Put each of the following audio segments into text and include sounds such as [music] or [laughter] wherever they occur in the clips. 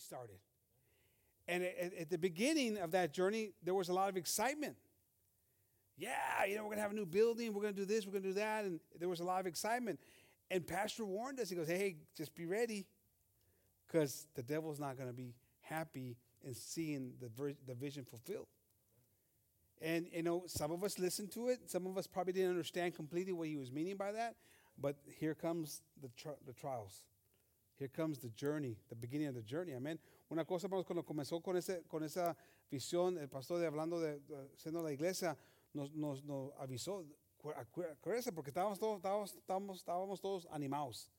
started. And at, at the beginning of that journey, there was a lot of excitement. Yeah, you know, we're going to have a new building. We're going to do this. We're going to do that. And there was a lot of excitement. And Pastor warned us. He goes, hey, just be ready because the devil's not going to be happy in seeing the, ver- the vision fulfilled. And, you know, some of us listened to it. Some of us probably didn't understand completely what he was meaning by that. But here comes the, the trials. Here comes the journey, the beginning of the journey. Amen. Una cosa, hermanos, cuando comenzó con, ese, con esa visión, el pastor de hablando de, siendo la iglesia, nos, nos, nos avisó, acuérdense, porque estábamos todos, estábamos, estábamos, estábamos todos animados,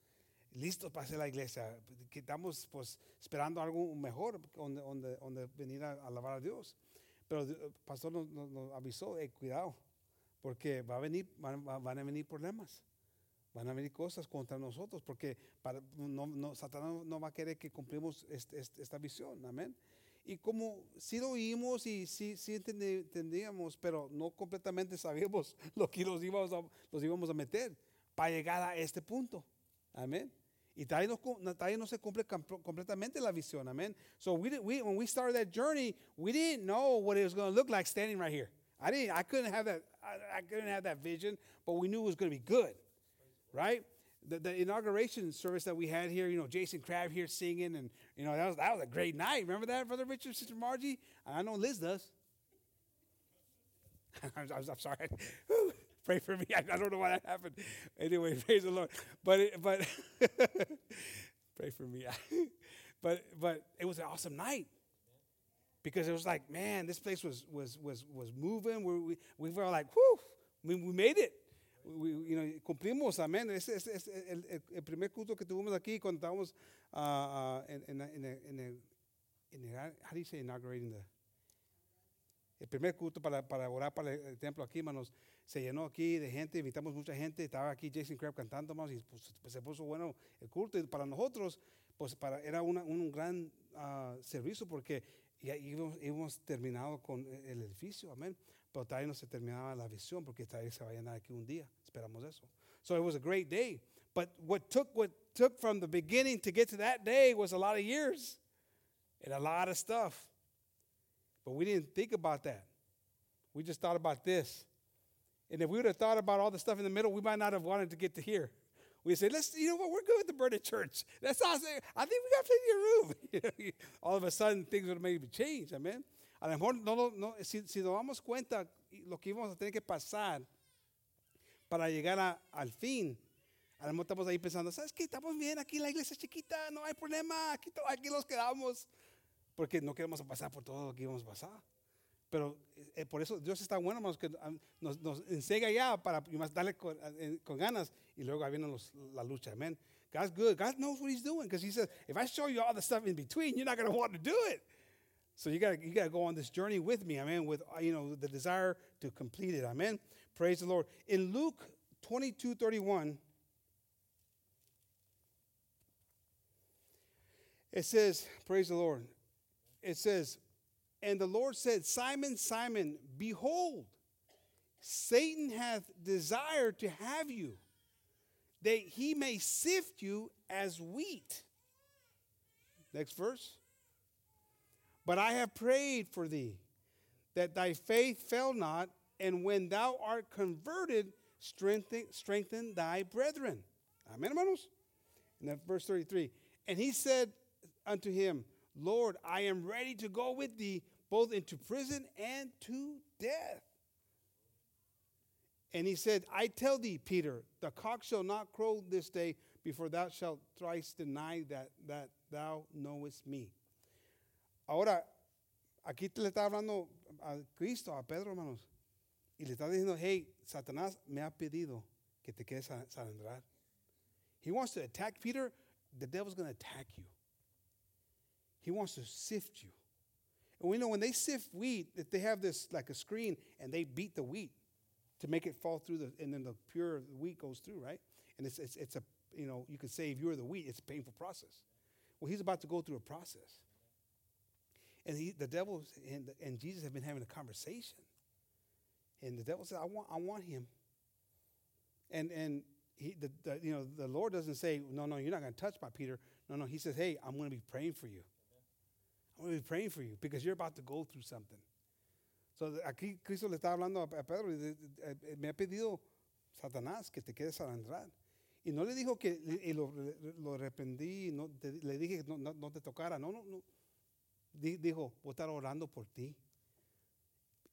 listos para hacer la iglesia, estamos pues esperando algo mejor, donde, donde, donde venir a, alabar a Dios. Pero el pastor nos, nos avisó, hey, cuidado, porque va a venir, van, van a venir problemas. Van a venir cosas contra nosotros porque para, no, no, Satanás no va a querer que cumplimos este, este, esta visión. Amén. Y como sí lo oímos y sí, sí entendíamos, pero no completamente sabíamos [laughs] lo que nos íbamos a, nos íbamos a meter para llegar a este punto. Amén. Y todavía no, todavía no se cumple completamente la visión. Amén. So we, we, when we started that journey, we didn't know what it was going to look like standing right here. I didn't. I couldn't have that. I, I couldn't have that vision, but we knew it was going to be good right? The, the, inauguration service that we had here, you know, Jason Crabb here singing, and you know that was that was a great night. Remember that, Brother Richard, Sister Margie? I know Liz does. [laughs] I'm, I'm, sorry. [laughs] Pray for me. I, I, don't know why that happened. Anyway, [laughs] praise the Lord. But it, but pray for me. but but it was an awesome night because it was like, man, this place was was was was moving. We we, we were like, whew, we, we made it you know, cumplimos, amén. Ese es, es, es el, el, primer culto que tuvimos aquí cuando estábamos uh, uh, en, en, en, en, el, en el, how do you say inaugurating the, el primer culto para, para orar para el, templo aquí, hermanos, se llenó aquí de gente, invitamos mucha gente, estaba aquí Jason Crab cantando, más y pues, pues, se puso bueno el culto. Y para nosotros, pues para, era una, un gran uh, servicio porque ya íbamos, íbamos terminado con el edificio, amén. Pero todavía no se terminaba la visión porque todavía se va a llenar aquí un día. Esperamos eso. So it was a great day. But what took what took from the beginning to get to that day was a lot of years and a lot of stuff. But we didn't think about that. We just thought about this. And if we would have thought about all the stuff in the middle, we might not have wanted to get to here. We said, let's, you know what, we're good with the Burnett Church. That's awesome. I think we got plenty of room. [laughs] all of a sudden, things would have maybe changed. Amen. A lo mejor no, no, si, si, nos damos cuenta lo que íbamos a tener que pasar para llegar a, al fin, a lo mejor estamos ahí pensando, ¿sabes qué? Estamos bien aquí la iglesia chiquita, no hay problema, aquí, aquí nos quedamos, porque no queremos pasar por todo lo que íbamos a pasar. Pero eh, por eso Dios está bueno, hermanos, que nos, nos enseña ya para más darle con, eh, con, ganas y luego viene los, la lucha. Amén. God's good. God knows what He's doing because He says, if I show you all the stuff in between, you're not going to want to do it. So you got you got to go on this journey with me, amen, with uh, you know the desire to complete it. Amen. Praise the Lord. In Luke 22, 31, it says, praise the Lord. It says, and the Lord said, Simon, Simon, behold, Satan hath desired to have you, that he may sift you as wheat. Next verse. But I have prayed for thee, that thy faith fail not, and when thou art converted, strengthen, strengthen thy brethren. Amen, hermanos? And then verse 33. And he said unto him, Lord, I am ready to go with thee both into prison and to death. And he said, I tell thee, Peter, the cock shall not crow this day before thou shalt thrice deny that, that thou knowest me. Ahora, aquí le está hablando a Cristo, a Pedro, hermanos, y le está diciendo, hey, Satanás me ha pedido que te quedes a. He wants to attack Peter. The devil's going to attack you. He wants to sift you. And we know when they sift wheat, that they have this like a screen and they beat the wheat to make it fall through the, and then the pure wheat goes through, right? And it's, it's, it's a, you know, you could say if you're the wheat, it's a painful process. Well, he's about to go through a process. And he, the devil and, and Jesus have been having a conversation. And the devil said, I want, I want him. And, and he, the, the, you know, the Lord doesn't say, no, no, you're not going to touch my Peter. No, no, he says, hey, I'm going to be praying for you. I'm going to be praying for you because you're about to go through something. So aquí Cristo le está hablando a Pedro me ha pedido Satanás que te quedes al entrar. Y no le dijo que y lo, lo reprendí, no, te, le dije que no, no, no, te tocara. No, no, no. Dijo, voy a estar orando por ti.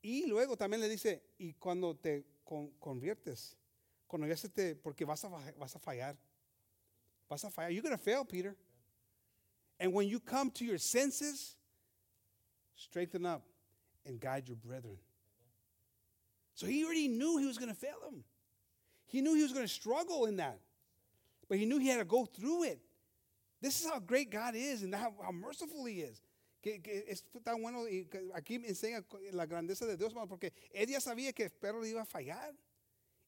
Y luego también le dice, y cuando te conviertes, cuando ya se te, porque vas a, vas a fallar. Vas a fallar. You're going to fail, Peter. And when you come to your senses, strengthen up and guide your brethren. So he already knew he was going to fail them. He knew he was going to struggle in that. But he knew he had to go through it. This is how great God is and how, how merciful he is. Que, es tan bueno y aquí me enseña la grandeza de Dios, porque él ya sabía que Pedro iba a fallar.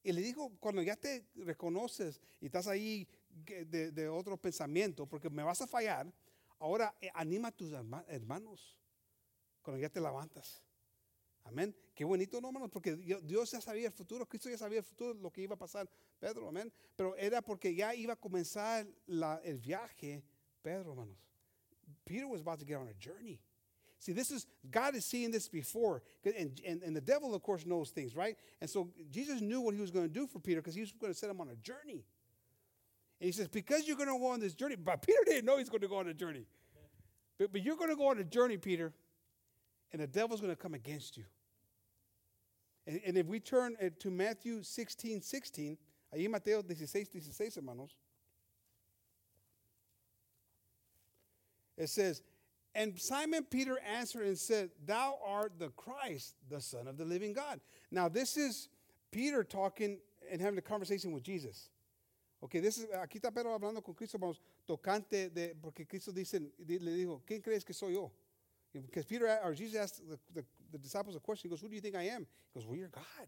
Y le dijo, cuando ya te reconoces y estás ahí de, de otro pensamiento, porque me vas a fallar, ahora eh, anima a tus hermanos cuando ya te levantas. Amén. Qué bonito, no, hermanos, porque Dios ya sabía el futuro, Cristo ya sabía el futuro, lo que iba a pasar, Pedro, amén. Pero era porque ya iba a comenzar el viaje, Pedro, hermanos. Peter was about to get on a journey. See, this is, God is seeing this before. And, and, and the devil, of course, knows things, right? And so Jesus knew what he was going to do for Peter because he was going to set him on a journey. And he says, Because you're going to go on this journey, but Peter didn't know he's going to go on a journey. But, but you're going to go on a journey, Peter, and the devil's going to come against you. And, and if we turn uh, to Matthew 16, 16, ahí Mateo 16, 16, hermanos, it says, And Simon Peter answered and said, Thou art the Christ, the Son of the living God. Now, this is Peter talking and having a conversation with Jesus. Okay, this is, aquí está Pedro hablando con Cristo, vamos, tocante de, porque Cristo dice, le dijo, ¿quién crees que soy yo? Because Peter or Jesus asked the, the, the, disciples a question. He goes, "Who do you think I am?" He goes, "Well, you're God."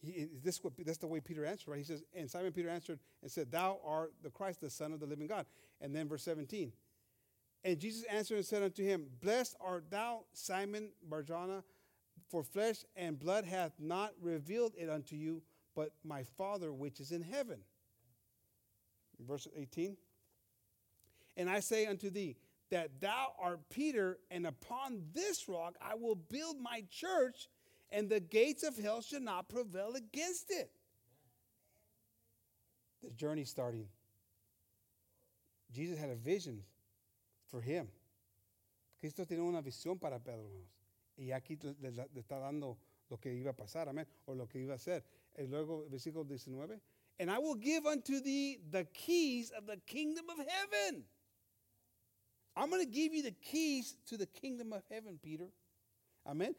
He, this that's the way Peter answered. Right? He says, and Simon Peter answered and said, "Thou art the Christ, the Son of the living God." And then verse 17. And Jesus answered and said unto him, Blessed art thou, Simon Barjona, for flesh and blood hath not revealed it unto you, but my Father which is in heaven. Verse 18. And I say unto thee, that thou art Peter, and upon this rock I will build my church, and the gates of hell shall not prevail against it. The journey starting. Jesus had a vision for him. Cristo tenía una visión para Pedro, hermanos. Y aquí le, le, le, está dando lo que iba a pasar, amén, o lo que iba a hacer. Y luego, versículo 19. And I will give unto thee the keys of the kingdom of heaven. I'm going to give you the keys to the kingdom of heaven, Peter. Amen.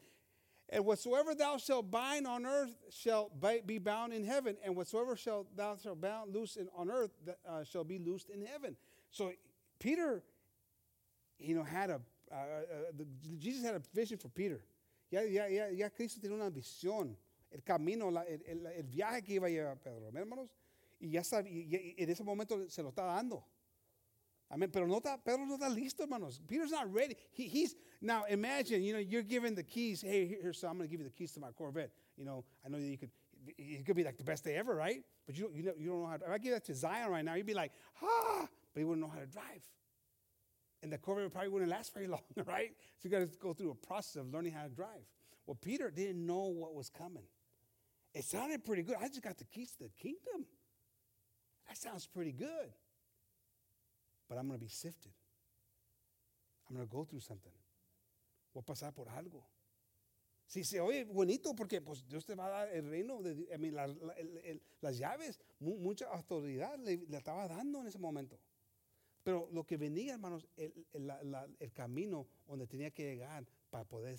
And whatsoever thou shalt bind on earth shall be bound in heaven, and whatsoever shall thou shalt bound loose in, on earth uh, shall be loosed in heaven. So Peter, you know, had a uh, uh, the, Jesus had a vision for Peter. Ya, ya, ya, ya Cristo tiene una visión, el camino, la, el, el, viaje que iba a llevar Pedro, hermanos. Y ya sabe, y, en ese momento se lo está dando. Amen. Pero no está, Pedro no está listo, hermanos. Peter's not ready. He, he's now imagine, you know, you're given the keys. Hey, here, so I'm going to give you the keys to my Corvette. You know, I know that you could. It could be like the best day ever, right? But you, you know, you don't know how. To, if I give that to Zion right now, he'd be like, ah, but he wouldn't know how to drive. And the Corvette probably wouldn't last very [laughs] long, right? So you got to go through a process of learning how to drive. Well, Peter didn't know what was coming. It sounded pretty good. I just got the keys to the kingdom. That sounds pretty good but I'm going to be sifted. I'm going to go through something. Voy a pasar por algo. Si se oye bonito porque pues Dios te va a dar el reino, de, I mean, la, la, el, el, las llaves, mu, mucha autoridad le, le, estaba dando en ese momento. Pero lo que venía, hermanos, el, la, el, camino donde tenía que llegar para poder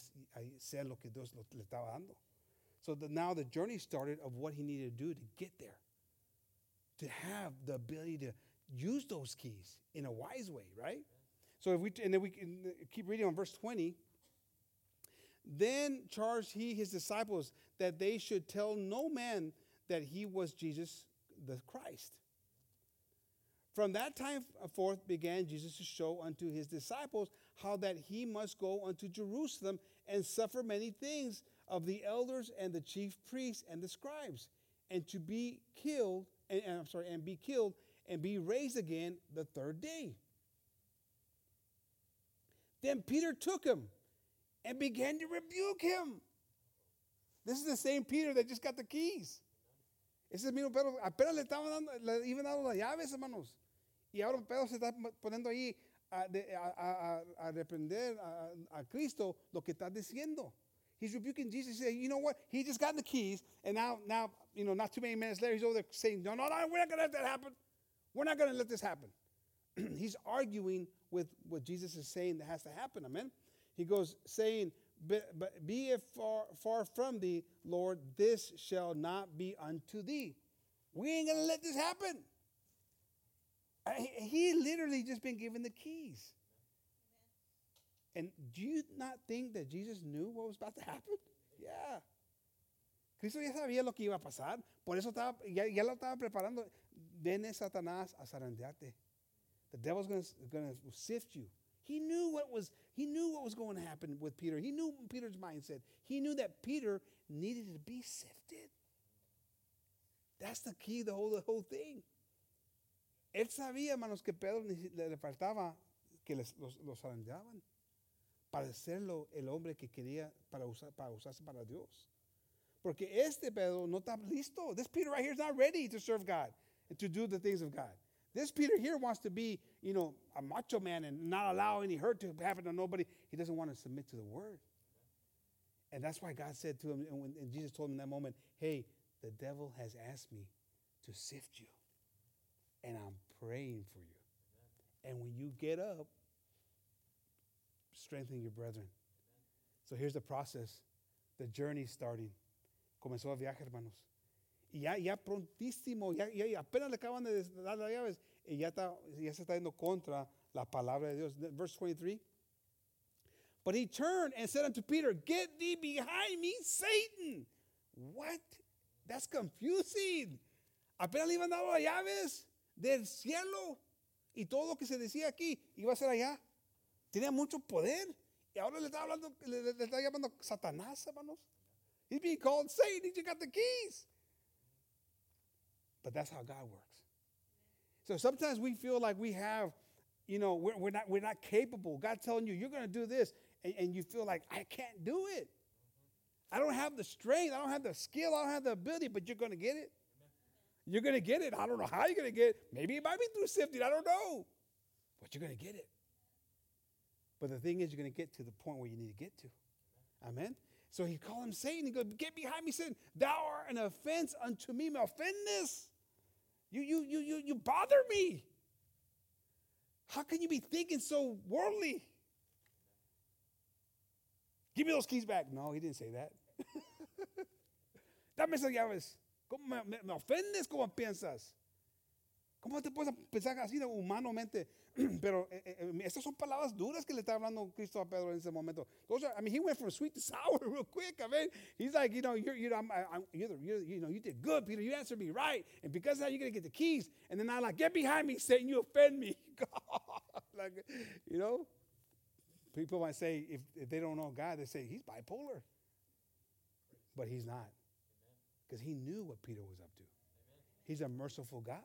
ser lo que Dios le estaba dando. So the, now the journey started of what he needed to do to get there. To have the ability to use those keys in a wise way, right? So if we and then we keep reading on verse 20. Then charged he his disciples that they should tell no man that he was Jesus the Christ. From that time uh, forth began Jesus to show unto his disciples how that he must go unto Jerusalem and suffer many things of the elders and the chief priests and the scribes, and to be killed, and, and I'm sorry, and be killed and be raised again the third day. Then Peter took him and began to rebuke him. This is the same Peter that just got the keys. Ese mismo Pedro. Apenas le estaban dando, le iban dando las llaves, hermanos. Y ahora Pedro se está poniendo ahí a, a, a, a reprender a, Cristo lo que está diciendo. He's rebuking Jesus. He said, you know what? He just got the keys, and now, now, you know, not too many minutes later, he's over there saying, no, no, no, we're not going to let that happen. We're not going to let this happen. [clears throat] he's arguing with what Jesus is saying that has to happen. Amen. He goes saying, but, but be it far, far from thee, Lord, this shall not be unto thee. We ain't going to let this happen. He literally just been given the keys. And do you not think that Jesus knew what was about to happen? Yeah. Cristo ya sabía lo que iba a pasar. Por eso estaba, ya, ya lo estaba preparando. Viene Satanás a zarandearte. The devil's going to sift you. He knew what was he knew what was going to happen with Peter. He knew Peter's mindset. He knew that Peter needed to be sifted. That's the key, the whole the whole thing. Él sabía, hermanos, que Pedro le, faltaba que les, los, los zarandeaban para serlo el hombre que quería para, usar, para usarse para Dios. Porque este Pedro no está listo. This Peter right here is not ready to serve God and to do the things of God. This Peter here wants to be, you know, a macho man and not allow any hurt to happen to nobody. He doesn't want to submit to the word. And that's why God said to him, and, when, and Jesus told him in that moment, hey, the devil has asked me to sift you. And I'm praying for you. And when you get up, strengthen your brethren. So here's the process. The journey starting. Comenzó a viaje, hermanos. Y ya, ya prontísimo, ya, ya, apenas le acaban de dar las llaves, y ya, está, ya se está yendo contra la palabra de Dios. Verse 23. But he turned and said unto Peter, Get thee behind me, Satan. What? That's confusing. Apenas le iban dando las llaves del cielo y todo lo que se decía aquí iba a ser allá. Tenía mucho poder. Y ahora le está hablando, le, le, está llamando Satanás, hermanos. He's being called Satan. He got the keys. But that's how God works. So sometimes we feel like we have, you know, we're, we're not, we're not capable. God telling you, you're going to do this, and, and you feel like, I can't do it. I don't have the strength, I don't have the skill, I don't have the ability, but you're going to get it. You're going to get it. I don't know how you're going to get it. Maybe it might be through sifting. I don't know. But you're going to get it. But the thing is, you're going to get to the point where you need to get to. Amen. So he called him Satan. He goes, Get behind me, Satan. Thou art an offense unto me. My offendness. You, you, you, you, you bother me. How can you be thinking so worldly? Give me those keys back. No, he didn't say that. Dame esas llaves. ¿Cómo me, me, me, ofendes como piensas? ¿Cómo te puedes pensar así humanamente? [clears throat] Pero eh, eh, eh, estas son palabras duras que le está hablando Cristo a Pedro en ese momento. Are, I mean, he went from sweet to sour [laughs] real quick. I mean, he's like, you know, you're, you're, I'm, I'm, you're, you're, you know, you did good, Peter. You answered me right, and because of that, you're gonna get the keys. And then I'm like, get behind me, Satan. You offend me. [laughs] like, you know, people might say if, if they don't know God, they say he's bipolar, but he's not, because he knew what Peter was up to. He's a merciful God.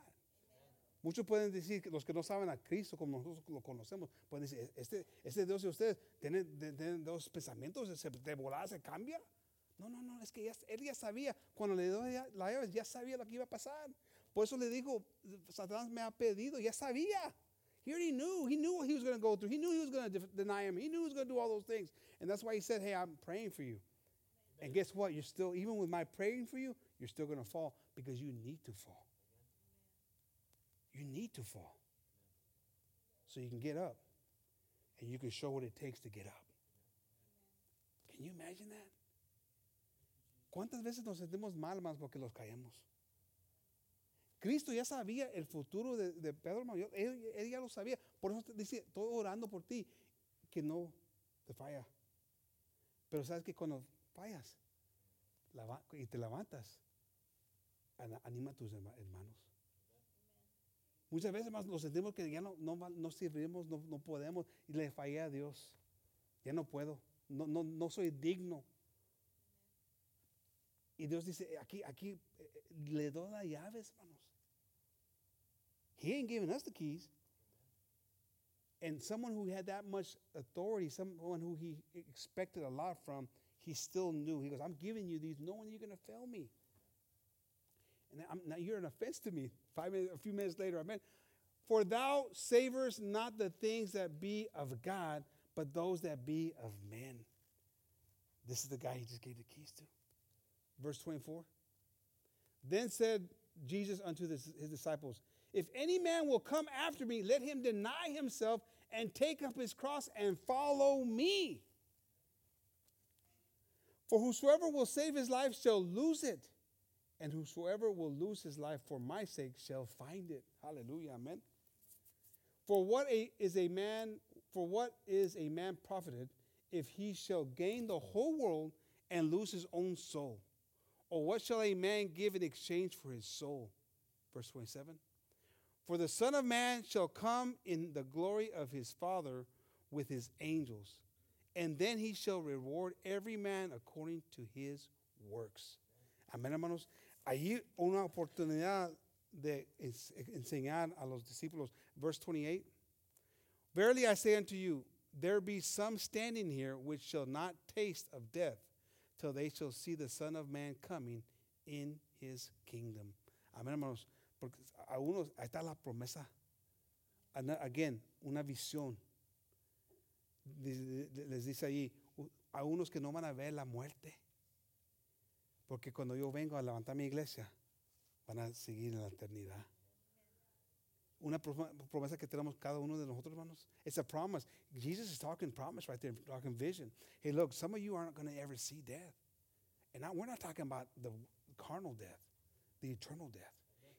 Muchos pueden decir, los que no saben a Cristo como nosotros lo conocemos, pueden decir, este, este Dios de ustedes tiene, tiene dos pensamientos, de volada se cambia. No, no, no, es que ya, él ya sabía, cuando le dio la llave, ya sabía lo que iba a pasar. Por eso le dijo, Satanás me ha pedido, ya sabía. He already knew. He knew what he was going to go through. He knew he was going to deny him. He knew he was going to do all those things. And that's why he said, hey, I'm praying for you. And guess what? You're still, even with my praying for you, you're still going to fall because you need to fall. You need to fall so you can get up and you can show what it takes to get up. Can you imagine that? ¿Cuántas veces nos sentimos mal más porque los caemos? Cristo ya sabía el futuro de, de Pedro Mayor, él, él, ya lo sabía. Por eso te dice, estoy orando por ti, que no te falla. Pero sabes que cuando fallas y te levantas, anima a tus hermanos. Muchas veces más nos sentimos que ya no, no, no no, no, podemos, y le fallé a Dios. Ya no puedo, no, no, no soy digno. Y Dios dice, aquí, aquí eh, eh, le doy las llaves, hermanos. He ain't giving us the keys. And someone who had that much authority, someone who he expected a lot from, he still knew. He goes, I'm giving you these knowing you're going to fail me. And I'm, now you're an offense to me. Five minutes, a few minutes later, I meant, for thou savors not the things that be of God, but those that be of men. This is the guy he just gave the keys to. Verse 24. Then said Jesus unto his disciples, If any man will come after me, let him deny himself and take up his cross and follow me. For whosoever will save his life shall lose it, and whosoever will lose his life for my sake shall find it. Hallelujah. Amen. For what a, is a man for what is a man profited if he shall gain the whole world and lose his own soul? Or what shall a man give in exchange for his soul? Verse 27. For the Son of Man shall come in the glory of his Father with his angels, and then he shall reward every man according to his works. Amén, hermanos. Allí una oportunidad de enseñar a los discípulos. Verse 28. Verily I say unto you, there be some standing here which shall not taste of death till they shall see the Son of Man coming in his kingdom. Amén, hermanos. Porque a unos, ahí está la promesa. Again, una visión. Les dice ahí, a unos que no van a ver la muerte. Porque cuando yo vengo a levantar mi iglesia, van a seguir en la eternidad. Una promesa que tenemos cada uno de nosotros, hermanos. It's a promise. Jesus is talking promise right there, talking vision. Hey, look, some of you aren't going to ever see death. And now we're not talking about the carnal death, the eternal death.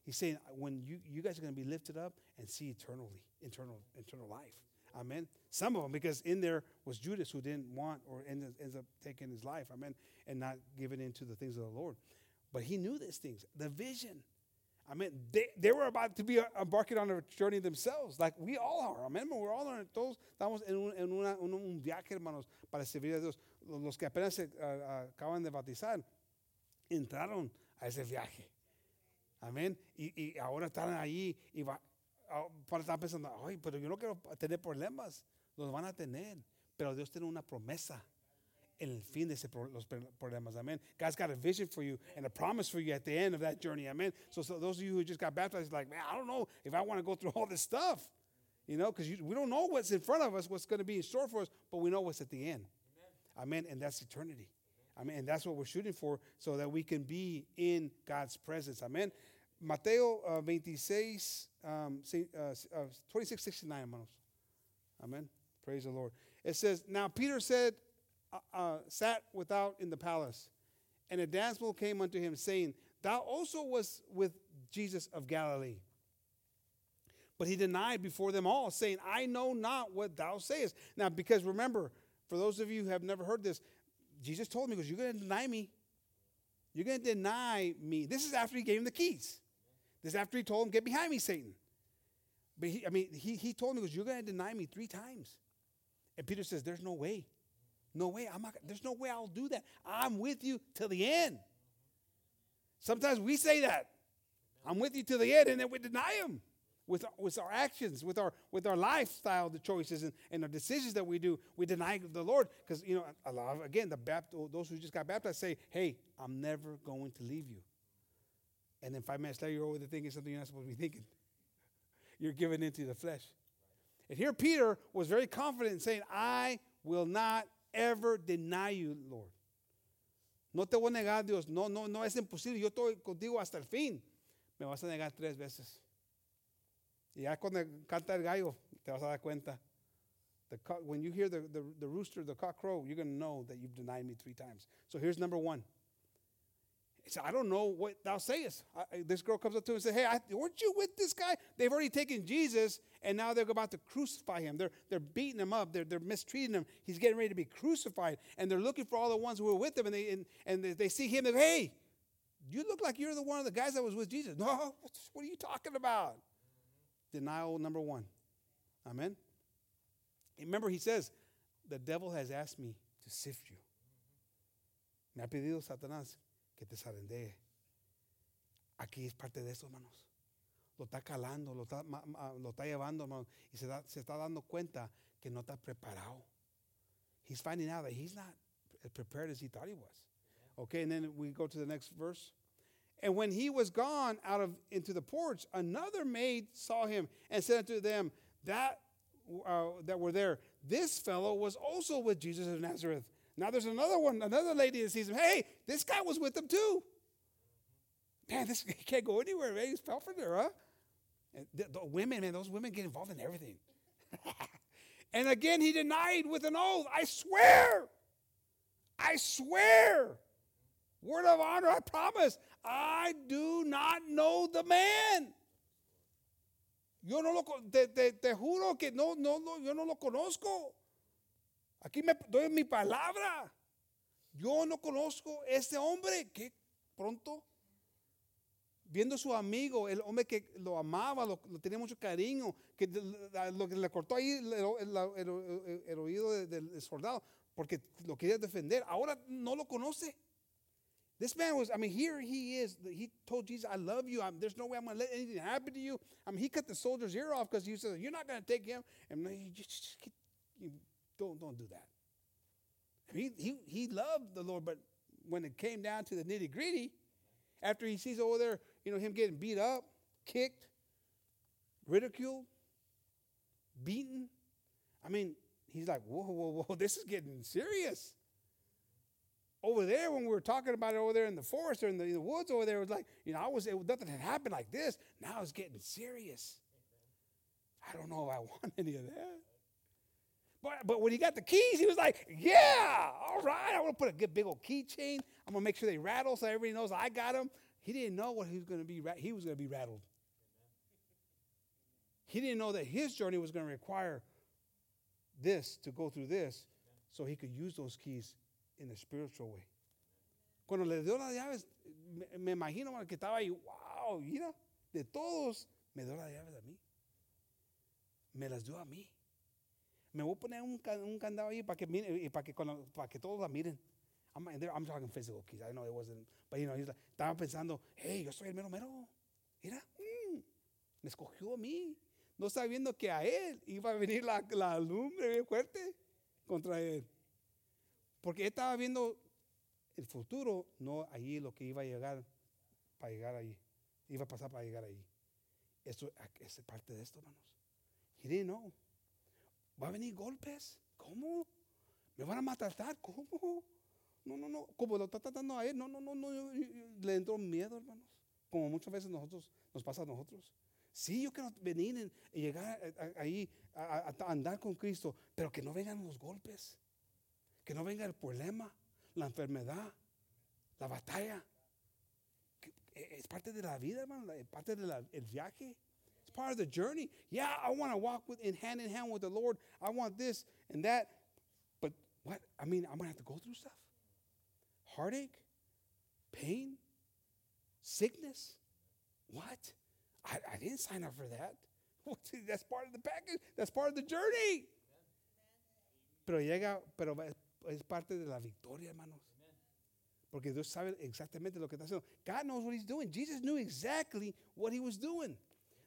He's saying when you, you guys are going to be lifted up and see eternally, eternal, eternal life. Amen. Some of them, because in there was Judas who didn't want or ends, up taking his life. Amen. And not giving in to the things of the Lord. But he knew these things. The vision. I mean, they, they were about to be embarking on a journey themselves, like we all are. Amen. We're all on todos estamos en un, en una, un, un viaje, hermanos, para servir a Dios. Los que apenas se uh, acaban de bautizar entraron a ese viaje. Amén. Y, y ahora están ahí y va, Ah, para estar pensando, ay, pero yo no quiero tener problemas. Los van a tener. Pero Dios tiene una promesa en el fin de ese pro, los problemas. Amen. God's got a vision for you and a promise for you at the end of that journey. Amen. So, so those of you who just got baptized, like, man, I don't know if I want to go through all this stuff. You know, because we don't know what's in front of us, what's going to be in store for us, but we know what's at the end. Amen. Amen. And that's eternity. Amen. And that's what we're shooting for so that we can be in God's presence. Amen. Mateo uh, 26, um, uh, uh, 26, 69, hermanos. Amen. Praise the Lord. It says, Now Peter said, uh, sat without in the palace. And a damsel came unto him, saying, Thou also was with Jesus of Galilee. But he denied before them all, saying, I know not what thou sayest. Now, because remember, for those of you who have never heard this, Jesus told me, because you're going to deny me. You're going to deny me. This is after he gave him the keys. This is after he told him, Get behind me, Satan. But he, I mean, he, he told me, because You're going to deny me three times. And Peter says, There's no way. No way. I'm not, there's no way I'll do that. I'm with you till the end. Sometimes we say that. I'm with you till the end, and then we deny him with, with our actions, with our with our lifestyle, the choices and, and the decisions that we do. We deny the Lord because you know a lot of, again the Baptist, those who just got baptized say, "Hey, I'm never going to leave you." And then five minutes later, you're over there thinking something you're not supposed to be thinking. [laughs] You're giving into the flesh. And here Peter was very confident in saying, "I will not ever deny you, Lord. No te voy a negar, Dios. No, no, no es imposible. Yo estoy contigo hasta el fin. Me vas a negar tres veces. Y ya cuando canta el gallo, te vas a dar cuenta. The cock, when you hear the, the, the rooster, the cock crow, you're going to know that you've denied me three times. So here's number one. Said, I don't know what thou sayest. I, this girl comes up to him and says, Hey, I, weren't you with this guy? They've already taken Jesus and now they're about to crucify him. They're, they're beating him up. They're, they're mistreating him. He's getting ready to be crucified. And they're looking for all the ones who were with him. And they, and, and they, they see him. Go, Hey, you look like you're the one of the guys that was with Jesus. No, what are you talking about? Denial number one. Amen. Remember, he says, The devil has asked me to sift you. Me ha pedido Satanás que te zarandee. Aquí es parte de eso, hermanos. lo está calando, lo está, lo está llevando, hermano, y se, da, se está dando cuenta que no está preparado. He's finding out that he's not as prepared as he thought he was. Okay, and then we go to the next verse. And when he was gone out of into the porch, another maid saw him and said unto them that uh, that were there, "This fellow was also with Jesus of Nazareth." Now there's another one, another lady that sees him. Hey, this guy was with them too. Man, this [laughs] can't go anywhere. Man, he's fell for there, huh? The, the women, man, those women get involved in everything. [laughs] and again, he denied with an oath. I swear, I swear, word of honor, I promise, I do not know the man. Yo no lo, te, te, te juro que no, no, no, yo no lo conozco. Aquí me doy mi palabra. Yo no conozco este hombre que pronto, viendo su amigo, el hombre que lo amaba, lo, tenía mucho cariño, que lo que le cortó ahí el, oído del soldado, porque lo quería defender, ahora no lo conoce. This man was, I mean, here he is. He told Jesus, I love you. There's no way I'm going to let anything happen to you. I mean, he cut the soldier's ear off because he said, You're not going to take him. And don't, don't do that. He, he, he loved the Lord, but when it came down to the nitty gritty, after he sees over there, you know, him getting beat up, kicked, ridiculed, beaten, I mean, he's like, whoa, whoa, whoa, [laughs] this is getting serious over there when we were talking about it over there in the forest or in the, in the woods over there, it was like, you know, I was, it, nothing had happened like this. Now it's getting serious. I don't know if I [laughs] want any of that. But, but when he got the keys, he was like, yeah, all right, I want to put a good big old keychain. I'm going to make sure they rattle so everybody knows I got them. He didn't know what he was going to be, he was going to be rattled. He didn't know that his journey was going to require this to go through this so he could use those keys in a spiritual way. Cuando le dio las llaves, me, imagino que estaba ahí, wow, mira, de todos, me dio las llaves a mí. Me las dio a mí. Me voy a poner un, un candado ahí para que, para que, para que todos la miren. I'm, I'm talking physical. I know it wasn't, but you know, like, estaba pensando, hey, yo soy el mero mero. Mira, mm, me escogió a mí. No sabiendo que a él iba a venir la, la lumbre fuerte contra él. Porque él estaba viendo el futuro, no allí lo que iba a llegar para llegar allí. Iba a pasar para llegar allí. Eso es parte de esto, hermanos. He didn't know. ¿Va a venir golpes? ¿Cómo? ¿Me van a matar? ¿Cómo? No, no, no. Como lo está tratando a él, no, no, no, no. Le entró miedo, hermanos. Como muchas veces nosotros, nos pasa a nosotros. Sí, yo quiero venir y llegar ahí a andar con Cristo, pero que no vengan los golpes. Que no venga el problema, la enfermedad, la batalla. Es parte de la vida, hermano, es parte del viaje. Part of the journey. Yeah, I want to walk with, in hand in hand with the Lord. I want this and that. But what? I mean, I'm to have to go through stuff. Heartache, pain, sickness. What? I, I didn't sign up for that. [laughs] That's part of the package. That's part of the journey. Pero llega, pero es parte de la victoria, hermanos. Porque Dios sabe exactamente lo que está haciendo. God knows what he's doing. Jesus knew exactly what he was doing.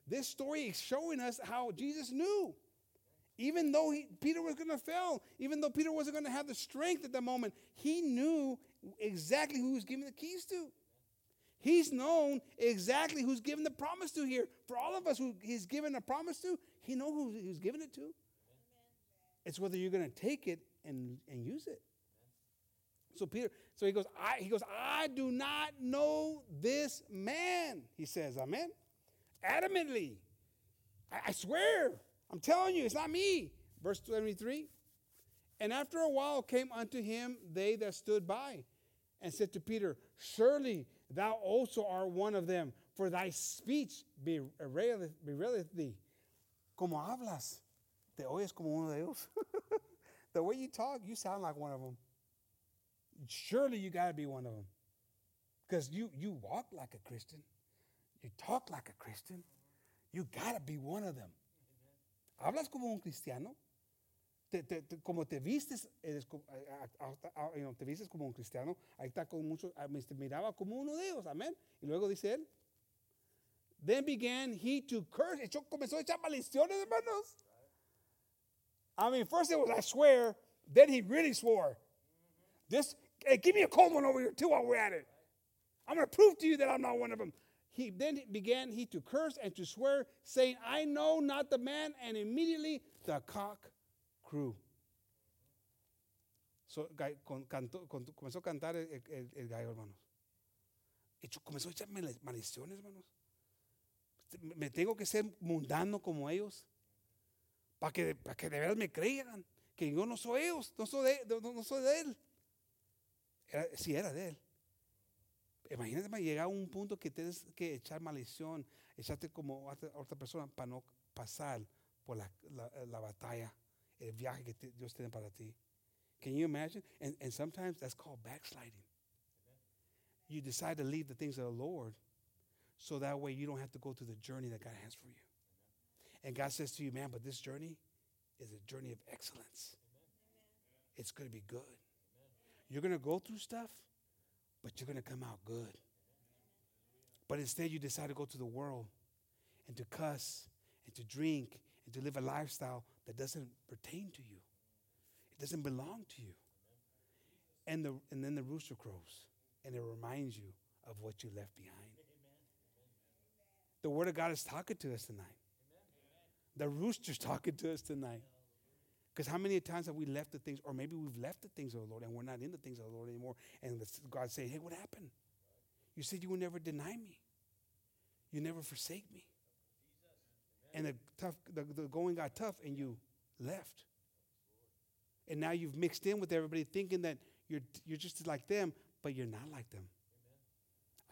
This story is showing us how Jesus knew. Even though he, Peter was going to fail, even though Peter wasn't going to have the strength at that moment, he knew exactly who he was giving the keys to. He's known exactly who's given the promise to here. For all of us who he's given a promise to, he knows who he's given it to. Amen. It's whether you're going to take it and, and use it. So Peter, so he goes, I, he goes, I do not know this man. He says, Amen. Adamantly. I, I swear, I'm telling you, it's not me. Verse 23. And after a while came unto him they that stood by, and said to Peter, Surely thou also art one of them, for thy speech bewaileth thee. Como hablas, te oyes como uno de ellos. [laughs] The way you talk, you sound like one of them. Surely you got to be one of them. Because you, you walk like a Christian, you talk like a Christian. You got to be one of them. Hablas como un cristiano. Como te vistes, te vistes como un cristiano. Ahí está con muchos, ah, miraba como uno de ellos, amén. Y luego dice él, Then began he to curse. Echó, comenzó a echar maldiciones, hermanos. I mean, first it was, I swear. Then he really swore. This, hey, give me a cold one over here too while we're at it. I'm going to prove to you that I'm not one of them. He then began he to curse and to swear, saying, I know not the man. And immediately the cock crew. So, comenzó a cantar el, gallo, hermanos. Comenzó a echar maldiciones, hermanos. Me tengo que ser mundano como ellos para que, para que de verdad me crean que yo no soy ellos, no soy de, no, no soy de él. Era, sí, era de él. Imagínate, llega a un punto que tienes que echar maldición, echarte como a otra persona para no pasar por la, la, la batalla, el viaje que te, Dios tiene para ti. Can you imagine? And, and sometimes that's called backsliding. You decide to leave the things of the Lord so that way you don't have to go through the journey that God has for you. And God says to you, man, but this journey is a journey of excellence. It's going to be good. You're going to go through stuff, but you're going to come out good. But instead, you decide to go to the world and to cuss and to drink and to live a lifestyle that doesn't pertain to you. It doesn't belong to you. And, the, and then the rooster crows and it reminds you of what you left behind. The Word of God is talking to us tonight. The rooster's talking to us tonight. Because how many times have we left the things, or maybe we've left the things of the Lord and we're not in the things of the Lord anymore, and God saying, Hey, what happened? You said you would never deny me, you never forsake me. And the tough, the, the going got tough, and you left. And now you've mixed in with everybody thinking that you're, you're just like them, but you're not like them.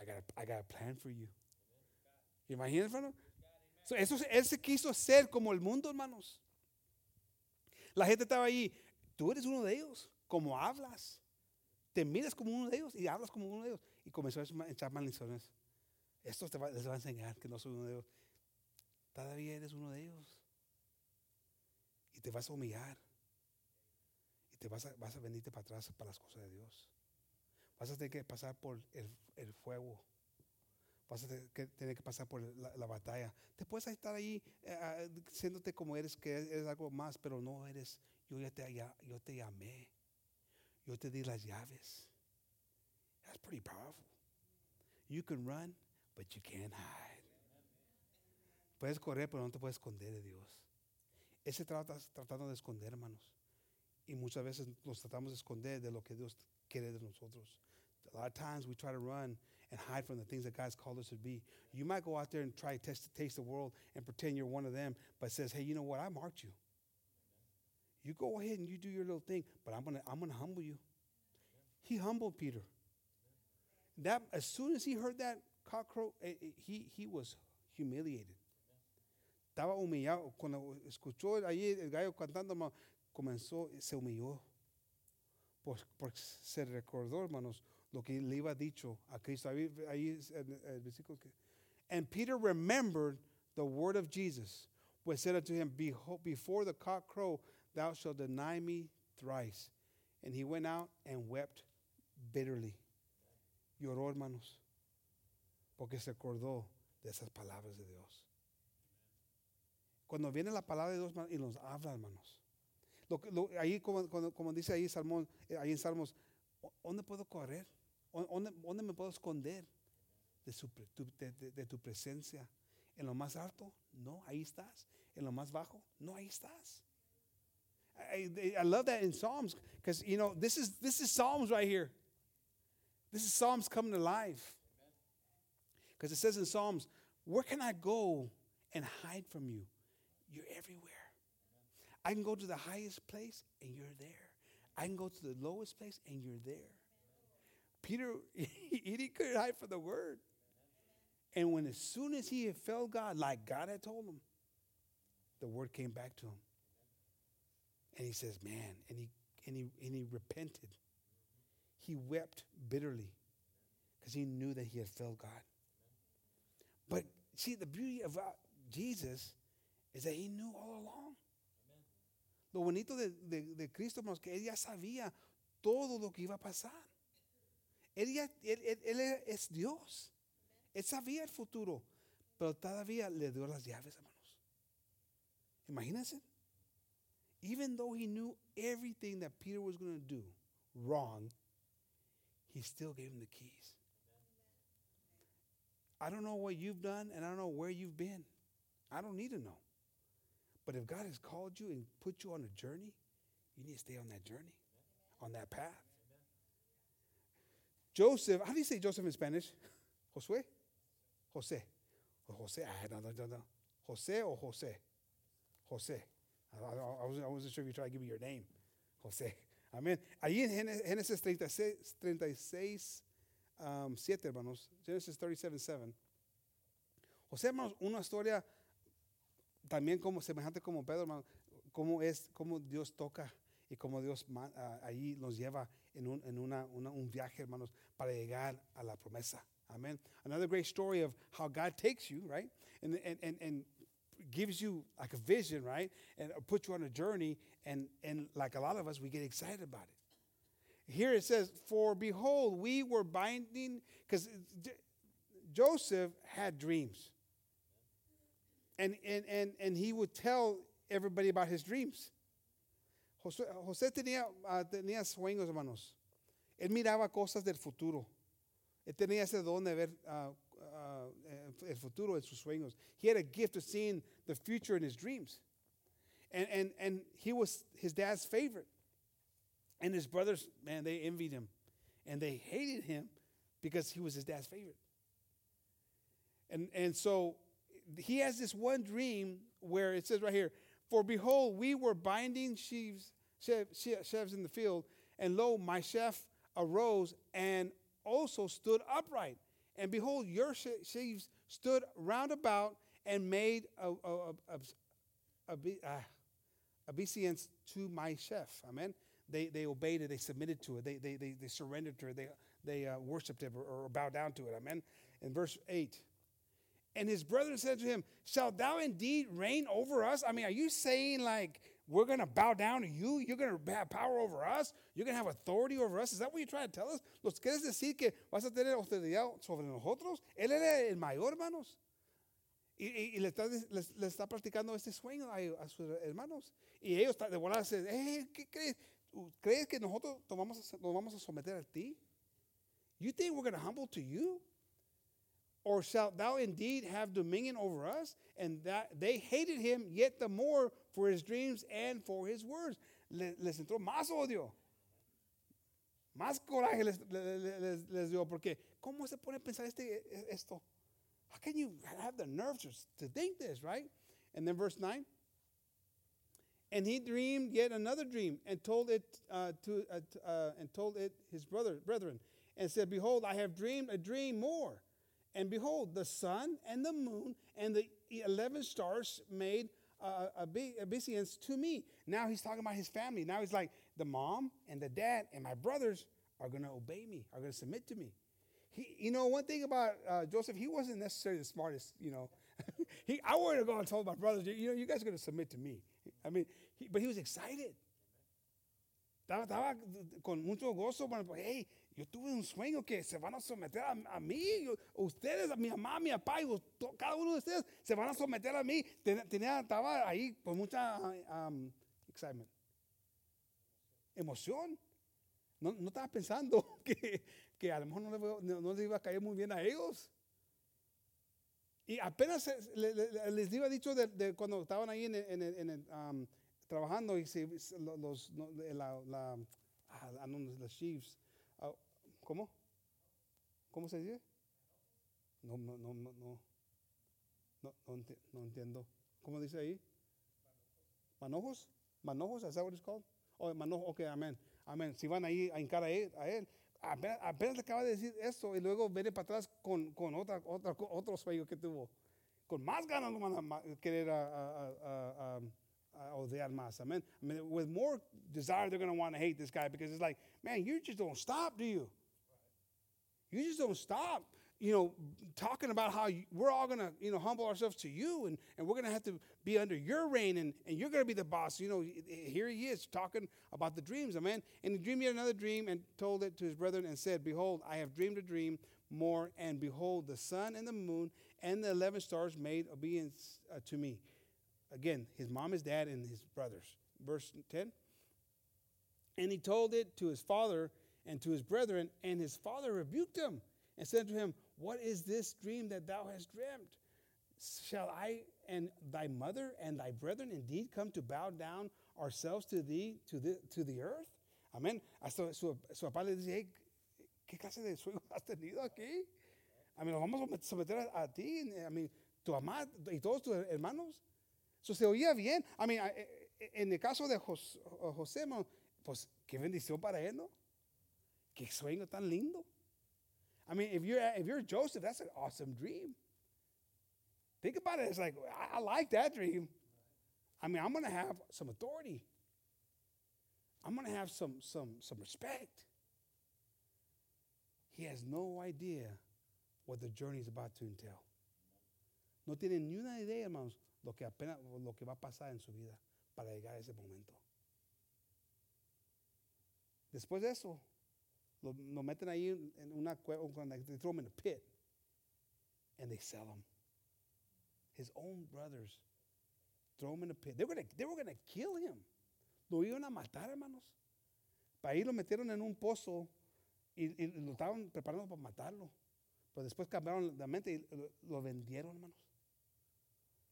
I got a, I got a plan for you. ¿Y hermano? So, eso, él se quiso ser como el mundo, hermanos. La gente estaba ahí. Tú eres uno de ellos. Como hablas. Te miras como uno de ellos y hablas como uno de ellos. Y comenzó a echar maldiciones. Esto te va, les va a enseñar que no soy uno de ellos. Todavía eres uno de ellos. Y te vas a humillar te vas a, vas a venirte para atrás para las cosas de Dios. Vas a tener que pasar por el, el fuego. Vas a tener que, pasar por la, la, batalla. Te puedes estar ahí eh, siéndote como eres, que eres algo más, pero no eres. Yo ya te, yo te llamé. Yo te di las llaves. That's pretty powerful. You can run, but you can't hide. Puedes correr, pero no te puedes esconder de Dios. Ese tratas tratando de esconder, hermanos. Y muchas veces nos tratamos de esconder de lo que Dios quiere de nosotros. A lot of times we try to run and hide from the things that God's called us to be. You might go out there and try to taste, taste the world and pretend you're one of them, but says, hey, you know what? I marked you. You go ahead and you do your little thing, but I'm gonna I'm gonna humble you. He humbled Peter. That as soon as he heard that cockcrow, eh, eh, he he was humiliated. Estaba humillado cuando escuchó allí el gallo cantando comenzó, se humilló. Porque por se recordó, hermanos, lo que le iba dicho a Cristo. Ahí, ahí el, versículo que. And Peter remembered the word of Jesus, which said unto him, Before the cock crow, thou shalt deny me thrice. And he went out and wept bitterly. Lloró, hermanos, porque se acordó de esas palabras de Dios. Cuando viene la palabra de Dios y nos habla, hermanos, Lo, lo, ahí, como, como, dice ahí, Salmón, eh, ahí en Salmos, ¿dónde puedo correr? ¿Dónde, dónde me puedo esconder de, su, de, de, de, tu presencia? ¿En lo más alto? No, ahí estás. ¿En lo más bajo? No, ahí estás. I, I love that in Psalms because, you know, this is, this is Psalms right here. This is Psalms coming to life. Because it says in Psalms, where can I go and hide from you? You're everywhere. I can go to the highest place and you're there. I can go to the lowest place and you're there. Peter, [laughs] he, he couldn't hide from the word. And when as soon as he had felt God, like God had told him, the word came back to him. And he says, Man, and he and he and he repented. He wept bitterly because he knew that he had failed God. But see, the beauty of uh, Jesus is that he knew all along. Lo bonito de, Cristo, que él ya sabía todo lo que iba a pasar. Él, ya, él, él, él es Dios. Él sabía el futuro. Pero todavía le dio las llaves, hermanos. Imagínense. Even though he knew everything that Peter was going to do wrong, he still gave him the keys. I don't know what you've done and I don't know where you've been. I don't need to know. But if God has called you and put you on a journey, you need to stay on that journey, on that path. Joseph, how do you say Joseph in Spanish? [laughs] Josue? Jose. Or Jose. I no, no, no, no. Jose or Jose? Jose. I, I, I, wasn't, I wasn't sure if you tried to give me your name. Jose. Amén. Allí en Génesis 36, 36 um, 7, hermanos. Genesis 37, 7. José, hermanos, una historia también como semejante como Pedro, hermano, cómo es, cómo Dios toca y cómo Dios uh, ahí nos lleva en, un, en una, una, un viaje, hermanos, para llegar a la promesa. Amen. Another great story of how God takes you, right? And, and, and, and gives you like a vision, right? And puts you on a journey. And, and like a lot of us, we get excited about it. Here it says, For behold, we were binding, because Joseph had dreams. And, and, and, and he would tell everybody about his dreams. José, José tenía, uh, tenía sueños, hermanos. Él miraba cosas del futuro. Él tenía ese don de ver uh, uh, el futuro en sus sueños. He had a gift of seeing the future in his dreams. And, and, and he was his dad's favorite. And his brothers, man, they envied him. And they hated him because he was his dad's favorite. And, and so he has this one dream where it says right here, For behold, we were binding sheaves, sheaves in the field, and lo, my chef arose and also stood upright. And behold, your sheaves stood round about and made a, a, a, a, obeisance to my chef. Amen. They, they obeyed it, they submitted to it, they, they, they, they surrendered to it, they, they uh, worshiped it or, or bowed down to it. Amen. In verse 8. And his brethren said to him, Shall thou indeed reign over us? I mean, are you saying like we're going to bow down to you? You're going to have power over us? You're going to have authority over us? Is that what you're trying to tell us? ¿Los quieres decir que vas a tener autoridad sobre nosotros? Él era el mayor, hermanos. Y, y, y le, está, le, le, está practicando este sueño a, a, sus hermanos. Y ellos de dicen, hey, eh, ¿qué crees? ¿Crees que nosotros nos vamos a someter a ti? You think we're going to humble to you? Or shalt thou indeed have dominion over us? And that they hated him yet the more for his dreams and for his words. Les, entró más odio. Más coraje les, les, les, dio. Porque, ¿cómo se pone a pensar este, esto? How can you have the nerves to think this, right? And then verse 9. And he dreamed yet another dream and told it uh, to uh, uh, and told it his brother brethren and said, Behold, I have dreamed a dream more. And behold, the sun and the moon and the 11 stars made uh, obeisance to me. Now he's talking about his family. Now he's like, the mom and the dad and my brothers are going to obey me, are going to submit to me. He, you know, one thing about uh, Joseph, he wasn't necessarily the smartest, you know. [laughs] he, I would have gone and told my brothers, you know, you guys are going to submit to me. I mean, he, but he was excited. Estaba, con mucho gozo, bueno, hey, yo tuve un sueño que se van a someter a, mí, ustedes, a mi mamá, mi papá, y to, cada uno de ustedes se van a someter a mí. Tenía, estaba ahí con mucha um, excitement. Emoción. No, no, estaba pensando [laughs] que, que a lo mejor no, le, no, no les iba a caer muy bien a ellos. Y apenas les, les, les iba dicho de, de, cuando estaban ahí en, en, en, en um, trabajando y se, los, la, la, ah, los chiefs, uh, ¿cómo? ¿Cómo se dice? No, no, no, no, no, no, no, no entiendo. ¿Cómo dice ahí? Manojos, manojos, ¿es that what it's called? Oh, manojo, ok, amén, amén. Si van ahí a hincar a él, a él apenas, apenas, acaba de decir eso y luego viene para atrás con, con otra, otra, otro sueño que tuvo. Con más ganas van a querer a, a, a, a uh, odiar más. Amen. I mean, with more desire, they're going to want to hate this guy because it's like, man, you just don't stop, do you? You just don't stop, you know, talking about how you, we're all going to, you know, humble ourselves to you and, and we're going to have to be under your reign and, and you're going to be the boss. You know, here he is talking about the dreams, amen. And he dreamed yet another dream and told it to his brethren and said, Behold, I have dreamed a dream more, and behold, the sun and the moon and the 11 stars made obedience uh, to me. Again, his mom, his dad, and his brothers. Verse 10. And he told it to his father and to his brethren, and his father rebuked him and said to him, What is this dream that thou hast dreamt? Shall I and thy mother and thy brethren indeed come to bow down ourselves to thee, to the, to the earth? Amén. Hasta ah, su, su papá le dice, hey, ¿qué clase de sueño has tenido aquí? A mí, nos vamos a someter a, a ti, a mí, tu mamá y todos tus hermanos. Eso se oía bien. I mean, eh, eh, en el caso de José, José, pues qué bendición para él, ¿no? Qué sueño tan lindo. I mean, if you're if you're Joseph, that's an awesome dream. Think about it. It's like I, I like that dream. I mean, I'm gonna have some authority. I'm gonna have some some some respect. He has no idea what the journey is about to entail. No tiene ni una idea, hermanos, lo que apenas lo que va a pasar en su vida para llegar a ese momento. Después de eso, lo, lo meten ahí en una cueva, they throw him in a pit, and they sell him. His own brothers throw him in a pit. They were gonna, they were gonna kill him. Lo iban a matar, hermanos. Para ahí lo metieron en un pozo y, y lo estaban preparando para matarlo. Pero después cambiaron la mente y lo, lo vendieron, hermanos.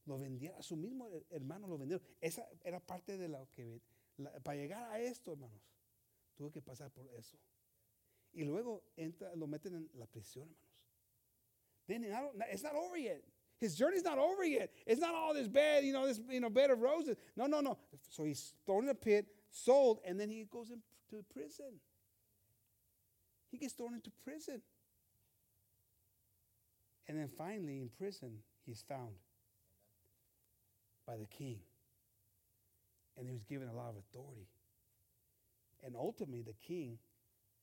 Lo vendieron, a su mismo hermano lo vendieron. Esa era parte de lo que... La, para llegar a esto, hermanos, tuvo que pasar por eso. Y luego entra, lo meten en la prisión, hermanos. Then it's not over yet. His journey's not over yet. It's not all this bad, you know, this you know, bed of roses. No, no, no. So he's thrown in a pit, sold, and then he goes into prison. He gets thrown into prison. And then finally, in prison, he's found by the king. And he was given a lot of authority. And ultimately, the king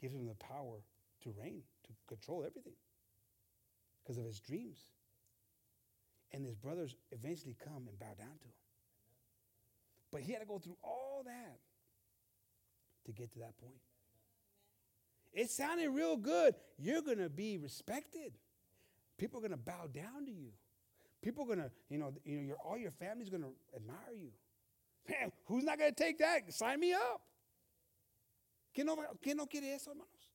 gives him the power to reign, to control everything because of his dreams. And his brothers eventually come and bow down to him. But he had to go through all that to get to that point. It sounded real good. You're going to be respected. People are going to bow down to you. People are to, you know, you know your, all your family's to admire you. Man, who's not to take that? Sign me up. ¿Quién no, ¿Quién no quiere eso, hermanos?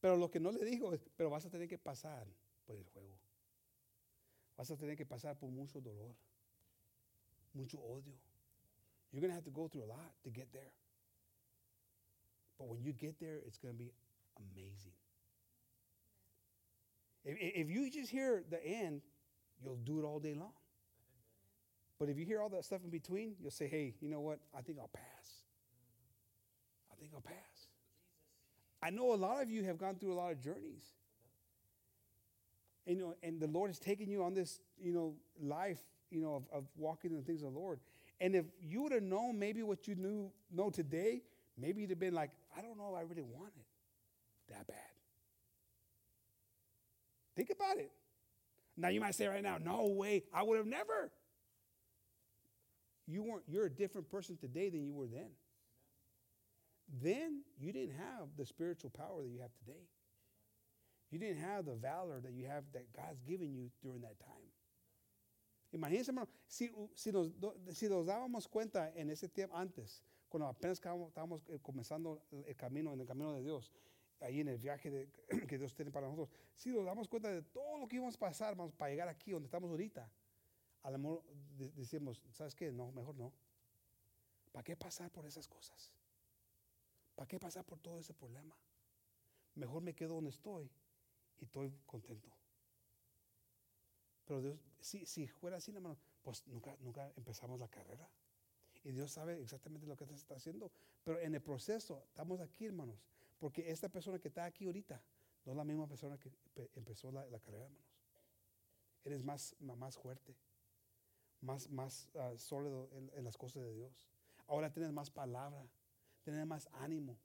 Pero lo que no le digo es, pero vas a tener que pasar por el juego. Vas a tener que pasar por mucho dolor, mucho odio. You're going to have to go through a lot to get there. But when you get there, it's going to be amazing. If, if you just hear the end, you'll do it all day long. But if you hear all that stuff in between, you'll say, hey, you know what? I think I'll pass I think I'll pass. I know a lot of you have gone through a lot of journeys. And, you know, and the Lord has taken you on this, you know, life, you know, of, of walking in the things of the Lord. And if you would have known maybe what you knew know today, maybe you'd have been like, I don't know I really want it that bad. Think about it. Now you might say right now, no way, I would have never. You weren't, you're a different person today than you were then then you didn't have the spiritual power that you have today. You didn't have the valor that you have that God's given you during that time. Imagínense, hermano, si, si, nos, si nos dábamos cuenta en ese tiempo antes, cuando apenas estábamos eh, comenzando el camino, en el camino de Dios, ahí en el viaje de, [clears throat] que Dios tiene para nosotros, si nos damos cuenta de todo lo que íbamos a pasar, vamos, para llegar aquí donde estamos ahorita, a decimos, ¿sabes qué? No, mejor no. ¿Para qué pasar por esas cosas? ¿Para qué pasar por todo ese problema? Mejor me quedo donde estoy y estoy contento. Pero Dios, si, si fuera así, hermano, pues nunca, nunca empezamos la carrera. Y Dios sabe exactamente lo que está haciendo. Pero en el proceso, estamos aquí, hermanos. Porque esta persona que está aquí ahorita no es la misma persona que empezó la, carrera, hermanos. Eres más, más fuerte, más, más ah, sólido en, en, las cosas de Dios. Ahora tienes más palabra tener más ánimo,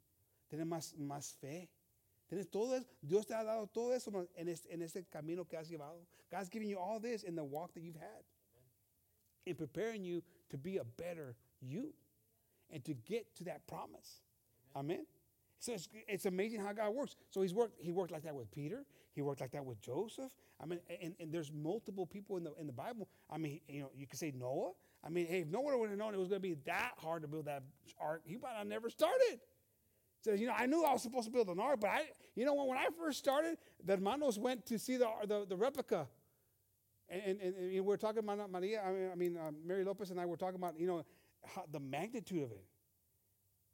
tener más, más fe. Tienes todo eso. Dios te ha dado todo eso en este, en este camino que has llevado. God's giving you all this in the walk that you've had. In preparing you to be a better you and to get to that promise. Amen. So it's, it's amazing how God works. So he's worked. He worked like that with Peter. He worked like that with Joseph. I mean, and, and there's multiple people in the in the Bible. I mean, you know, you could say Noah. I mean, hey, if Noah would have known it was going to be that hard to build that ark, he might have never started. So you know, I knew I was supposed to build an ark, but I, you know, when, when I first started, the hermanos went to see the the, the replica, and, and, and, and we we're talking about Maria. I mean, I mean uh, Mary Lopez and I were talking about you know the magnitude of it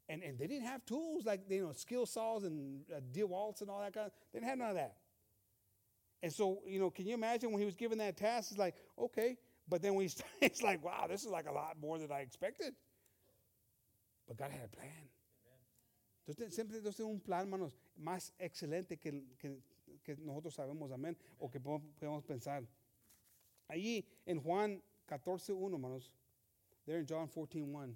and, and they didn't have tools like you know skill saws and uh, DeWalt's and all that kind of. They didn't have none of that. And so you know, can you imagine when he was given that task? It's like okay, but then when he's [laughs] it's like wow, this is like a lot more than I expected. But God had a plan. Entonces, siempre Dios tiene un plan, hermanos, más excelente que, que, que nosotros sabemos, amén, o que podemos pensar. Allí en Juan 14.1, hermanos, there in John 14.1,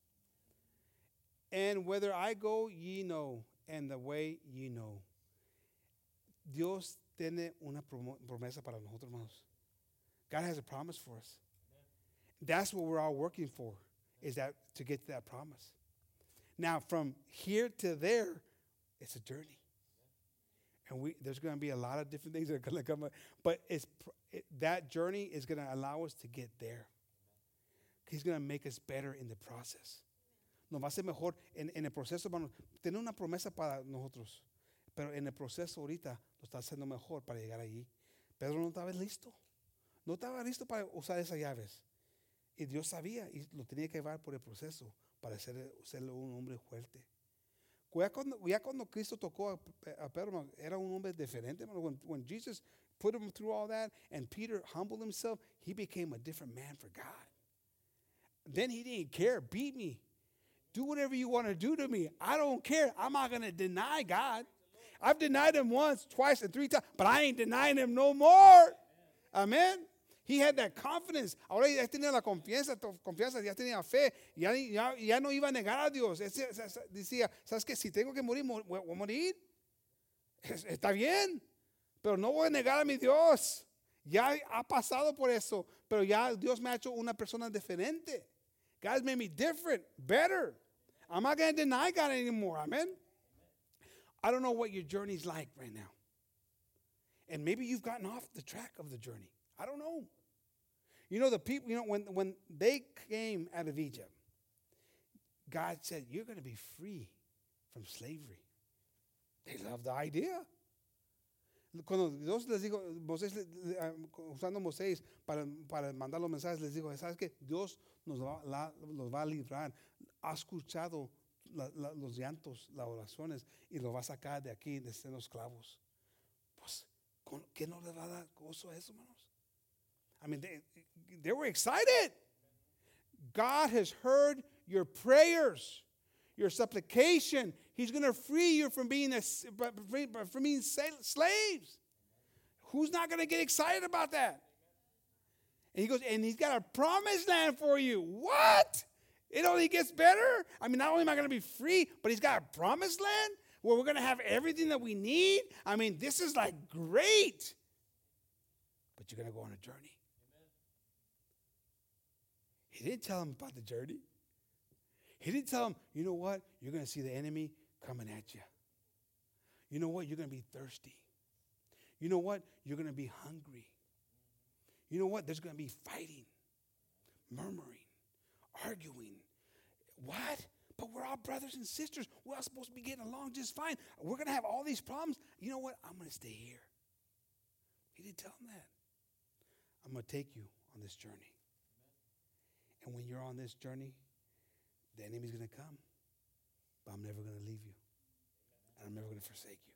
And whether I go, ye know, and the way ye know. Dios tiene una promesa para nosotros, hermanos. God has a promise for us. That's what we're all working for, is that to get to that promise. Now, from here to there, it's a journey. And we, there's going to be a lot of different things that are going to come up. But it's, it, that journey is going to allow us to get there. He's going to make us better in the process. Nos va a hacer mejor en, el proceso, hermano. Tiene una promesa para nosotros, pero en el proceso ahorita lo está haciendo mejor para llegar allí. Pedro no estaba listo. No estaba listo para usar esas llaves. Y Dios sabía y lo tenía que llevar por el proceso para ser, un hombre fuerte. Ya cuando, ya Cristo tocó a, a Pedro, era un hombre diferente. When, when Jesus put him through all that and Peter humbled himself, he became a different man for God. Then he didn't care. Beat me. Do whatever you want to do to me. I don't care. I'm not going to deny God. I've denied him once, twice, and three times, but I ain't denying him no more. Amen. He had that confidence. Ahora ya tenía la confianza, confianza, ya tenía fe, ya, ya, ya no iba a negar a Dios. Decía, ¿sabes qué? Si tengo que morir, voy a morir. Está bien, pero no voy a negar a mi Dios. Ya ha pasado por eso, pero ya Dios me ha hecho una persona diferente. God's made me different, better. I'm not going to deny God anymore. Amen. I don't know what your journey's like right now. And maybe you've gotten off the track of the journey. I don't know. You know, the people, you know, when, when they came out of Egypt, God said, You're going to be free from slavery. They loved the idea. Cuando Dios les dijo, Moisés, ah, usando Moisés para, para mandar los mensajes, les dijo, ¿sabes qué? Dios nos va, la, los va a librar. Ha escuchado la, la, los llantos, las oraciones, y lo va a sacar de aquí, de los clavos. Pues, ¿qué no le va a dar gozo a eso, hermanos? I mean, they, they were excited. God has heard your prayers, your supplication. He's going to free you from being, a, from being slaves. Who's not going to get excited about that? And he goes, and he's got a promised land for you. What? It only gets better? I mean, not only am I going to be free, but he's got a promised land where we're going to have everything that we need. I mean, this is like great. But you're going to go on a journey. Amen. He didn't tell him about the journey. He didn't tell him, you know what? You're going to see the enemy coming at you. You know what? You're going to be thirsty. You know what? You're going to be hungry. You know what? There's going to be fighting, murmuring, arguing. What? But we're all brothers and sisters. We're all supposed to be getting along just fine. We're going to have all these problems. You know what? I'm going to stay here. He didn't tell him that. I'm going to take you on this journey. And when you're on this journey, the enemy's going to come. But I'm never going to leave you. And I'm never going to forsake you.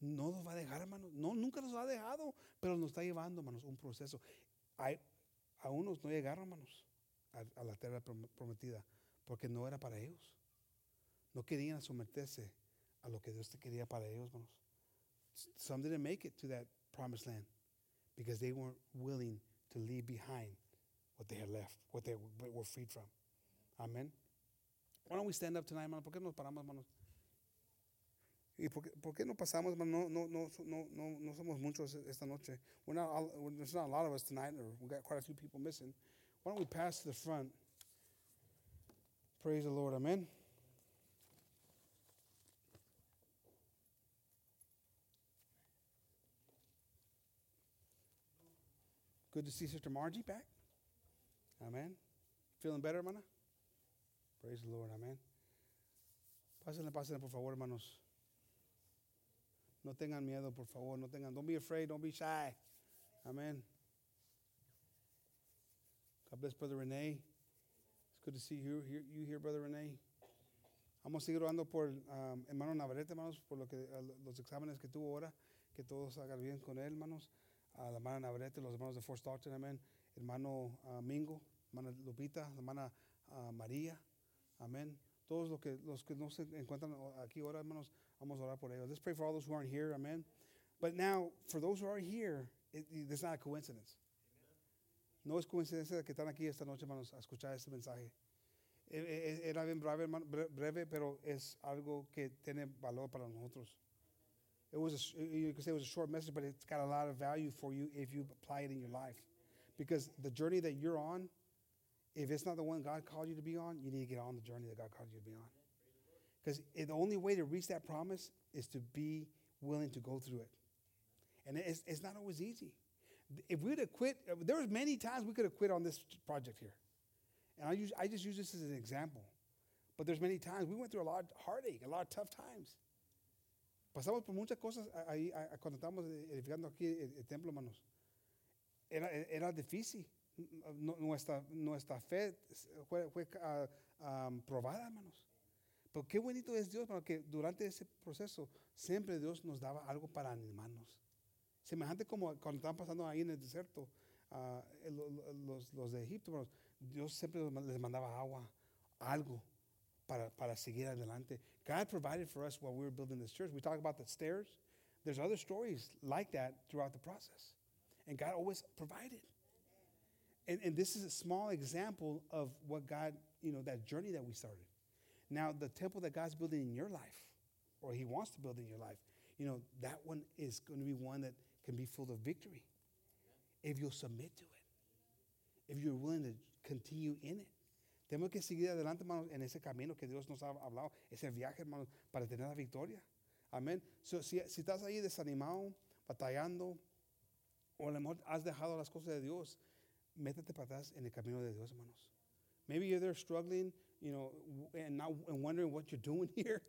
No nos va a dejar, hermanos. No, nunca nos ha dejado, pero nos está llevando, hermanos, un proceso. Hay, a unos no llegaron, hermanos, a, a la tierra prometida, porque no era para ellos. no querían someterse a lo que Dios te quería para ellos, hermanos. Some didn't make it to that promised land because they weren't willing to leave behind what they had left, what they were freed from. Amen. Why don't we stand up tonight, hermano? ¿Por qué nos paramos, hermanos? ¿Y por qué, por qué no pasamos, hermano? No, no, no, no, no somos muchos esta noche. We're not, all, there's not a lot of us tonight, or we got quite a few people missing. Why don't we pass to the front? Praise the Lord. Amen. Good to see Sister Margie back. Amen. Feeling better, hermana? Praise the Lord. Amen. Pásenle, pásenle, por favor, hermanos. No tengan miedo, por favor. No tengan. Don't be afraid. Don't be shy. Amen. God bless Brother Renee. Good to see you, here, you here, Brother Renee. Vamos a seguir orando por um, hermano Navarrete, hermanos, por lo que, uh, los exámenes que tuvo ahora, que todos hagan bien con él, hermanos. A la hermana Navarrete, los hermanos de Fort Stockton, amén. Hermano uh, Mingo, hermana Lupita, hermana uh, María, amén. Todos los que, los que no se encuentran aquí ahora, hermanos, vamos a orar por ellos. Let's pray for all those who aren't here, amen. But now, for those who are here, it, it's not a coincidence. No es coincidencia que están aquí esta noche, hermanos, a escuchar este mensaje. Era bien breve, breve, pero es algo que tiene valor para nosotros. It was a, you could say it was a short message, but it's got a lot of value for you if you apply it in your life. Because the journey that you're on, if it's not the one God called you to be on, you need to get on the journey that God called you to be on. Because the only way to reach that promise is to be willing to go through it. And it's, it's not always easy. If we'd have quit, there was many times we could have quit on this project here. And I, use, I just use this as an example. But there's many times we went through a lot of heartache, a lot of tough times. Pasamos por muchas cosas ahí cuando estábamos edificando aquí el, templo, hermanos. Era, era difícil. Nuestra, nuestra fe fue, fue uh, um, probada, hermanos. Pero qué bonito es Dios, porque durante ese proceso siempre Dios nos daba algo para animarnos. Semejante como cuando estaban pasando ahí en el desierto, uh, los, los, de Egipto, Dios siempre les mandaba agua, algo para, para seguir adelante. God provided for us while we were building this church. We talk about the stairs. There's other stories like that throughout the process. And God always provided. And, and this is a small example of what God, you know, that journey that we started. Now, the temple that God's building in your life, or He wants to build in your life, you know, that one is going to be one that can be full of victory if you'll submit to it, if you're willing to continue in it. Tenemos que seguir adelante, hermanos, en ese camino que Dios nos ha hablado, ese viaje, hermanos, para tener la victoria. Amén. So, si, si, estás ahí desanimado, batallando, o a lo mejor has dejado las cosas de Dios, métete para atrás en el camino de Dios, hermanos. Maybe you're there struggling, you know, and not and wondering what you're doing [laughs] here,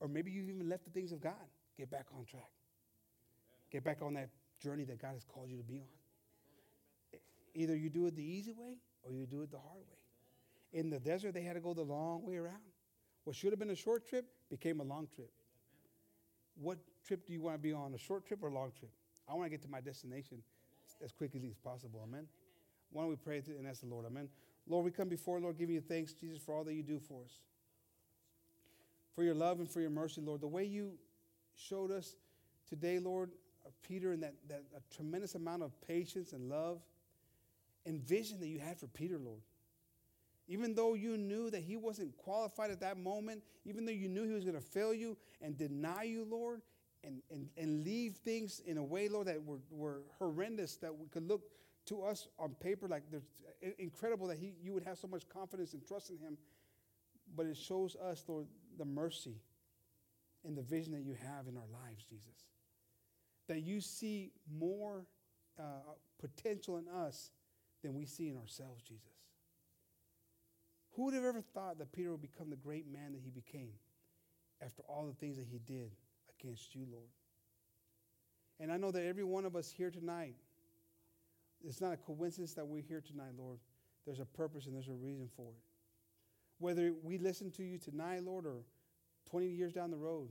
or maybe you've even left the things of God. Get back on track. Get back on that journey that God has called you to be on. Either you do it the easy way or you do it the hard way. In the desert, they had to go the long way around. What should have been a short trip became a long trip. What trip do you want to be on, a short trip or a long trip? I want to get to my destination as quickly as possible. Amen. Why don't we pray and ask the Lord? Amen. Lord, we come before, Lord, giving you thanks, Jesus, for all that you do for us. For your love and for your mercy, Lord. The way you showed us today, Lord, Peter, and that, that a tremendous amount of patience and love and vision that you had for Peter, Lord. Even though you knew that he wasn't qualified at that moment, even though you knew he was going to fail you and deny you, Lord, and, and, and leave things in a way, Lord, that were, were horrendous, that we could look to us on paper like there's incredible that he, you would have so much confidence and trust in him. But it shows us, Lord, the mercy and the vision that you have in our lives, Jesus. That you see more uh, potential in us than we see in ourselves, Jesus. Who would have ever thought that Peter would become the great man that he became after all the things that he did against you, Lord? And I know that every one of us here tonight, it's not a coincidence that we're here tonight, Lord. There's a purpose and there's a reason for it. Whether we listen to you tonight, Lord, or 20 years down the road,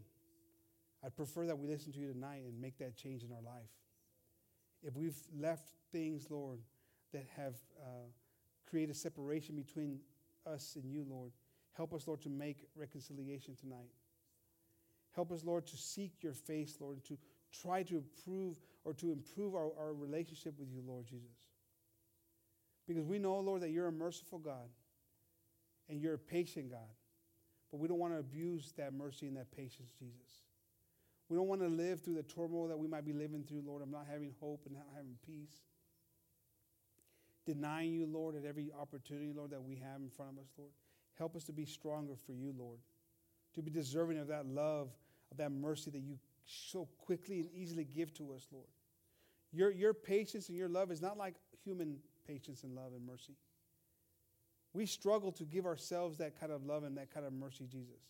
I'd prefer that we listen to you tonight and make that change in our life. If we've left things, Lord, that have uh, created separation between us and you, Lord. Help us, Lord, to make reconciliation tonight. Help us, Lord, to seek your face, Lord, and to try to improve or to improve our, our relationship with you, Lord Jesus. Because we know, Lord, that you're a merciful God and you're a patient God. But we don't want to abuse that mercy and that patience, Jesus. We don't want to live through the turmoil that we might be living through, Lord, of not having hope and not having peace. Denying you, Lord, at every opportunity, Lord, that we have in front of us, Lord. Help us to be stronger for you, Lord. To be deserving of that love, of that mercy that you so quickly and easily give to us, Lord. Your, your patience and your love is not like human patience and love and mercy. We struggle to give ourselves that kind of love and that kind of mercy, Jesus.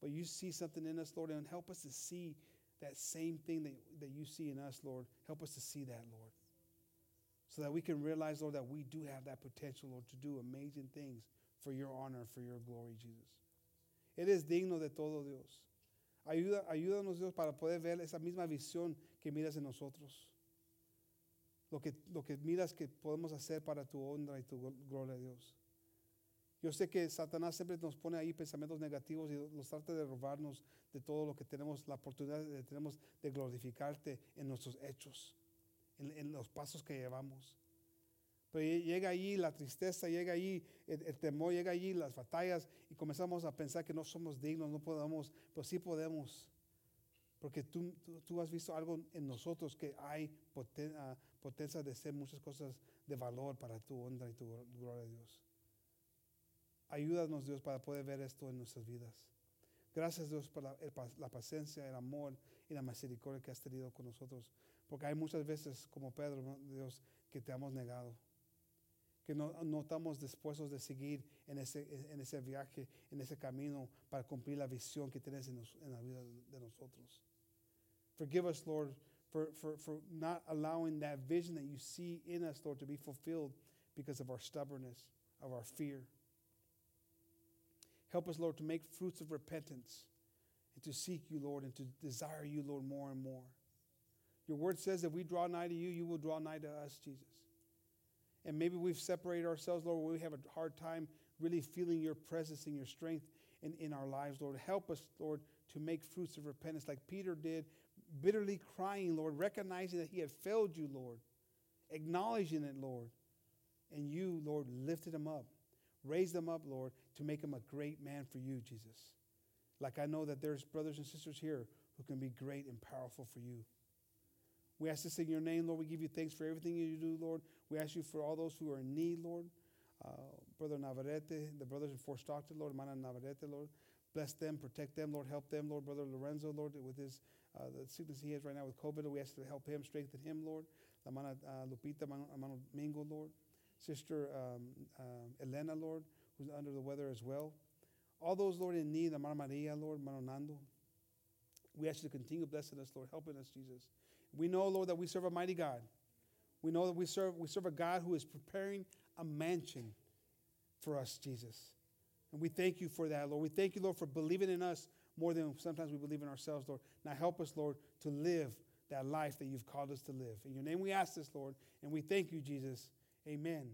But you see something in us, Lord, and help us to see that same thing that, that you see in us, Lord. Help us to see that, Lord. So that we can realize, Lord, that we do have that potential, Lord, to do amazing things for your honor, for your glory, Jesus. Eres digno de todo, Dios. Ayuda, ayúdanos, Dios, para poder ver esa misma visión que miras en nosotros. Lo que, lo que miras que podemos hacer para tu honra y tu gloria, Dios. Yo sé que Satanás siempre nos pone ahí pensamientos negativos y nos trata de robarnos de todo lo que tenemos, la oportunidad de, tenemos de glorificarte en nuestros hechos, en, los pasos que llevamos. Pero llega allí la tristeza, llega allí el, el, temor, llega allí las batallas y comenzamos a pensar que no somos dignos, no podemos, pues sí podemos. Porque tú, tú, tú has visto algo en nosotros que hay poten, uh, potencia de ser muchas cosas de valor para tu honra y tu gloria a Dios. Ayúdanos, Dios, para poder ver esto en nuestras vidas. Gracias, Dios, por la, la, paciencia, el amor y la misericordia que has tenido con nosotros. Porque hay muchas veces, como Pedro, Dios, que te hemos negado. Que no, no estamos dispuestos de seguir en ese, en ese viaje, en ese camino, para cumplir la visión que tienes en, en la vida de nosotros. Forgive us, Lord, for, for, for not allowing that vision that you see in us, Lord, to be fulfilled because of our stubbornness, of our fear. Help us, Lord, to make fruits of repentance and to seek you, Lord, and to desire you, Lord, more and more. Your word says that we draw nigh to you, you will draw nigh to us, Jesus. And maybe we've separated ourselves, Lord, we have a hard time really feeling your presence and your strength in, in our lives, Lord. Help us, Lord, to make fruits of repentance like Peter did, bitterly crying, Lord, recognizing that he had failed you, Lord, acknowledging it, Lord. And you, Lord, lifted him up Raise them up, Lord, to make him a great man for you, Jesus. Like I know that there's brothers and sisters here who can be great and powerful for you. We ask this in your name, Lord. We give you thanks for everything you do, Lord. We ask you for all those who are in need, Lord. Uh, Brother Navarrete, the brothers in Fort Stockton, Lord, Hermana Navarrete, Lord. Bless them, protect them, Lord. Help them, Lord. Brother Lorenzo, Lord, with his uh, the sickness he has right now with COVID. We ask to help him, strengthen him, Lord. La Hermana uh, Lupita, Hermano Mingo, Lord. Sister um, uh, Elena, Lord, who's under the weather as well. All those, Lord, in need, Amar Maria, Lord, Maronando. We ask you to continue blessing us, Lord, helping us, Jesus. We know, Lord, that we serve a mighty God. We know that we serve, we serve a God who is preparing a mansion for us, Jesus. And we thank you for that, Lord. We thank you, Lord, for believing in us more than sometimes we believe in ourselves, Lord. Now help us, Lord, to live that life that you've called us to live. In your name we ask this, Lord, and we thank you, Jesus. Amen.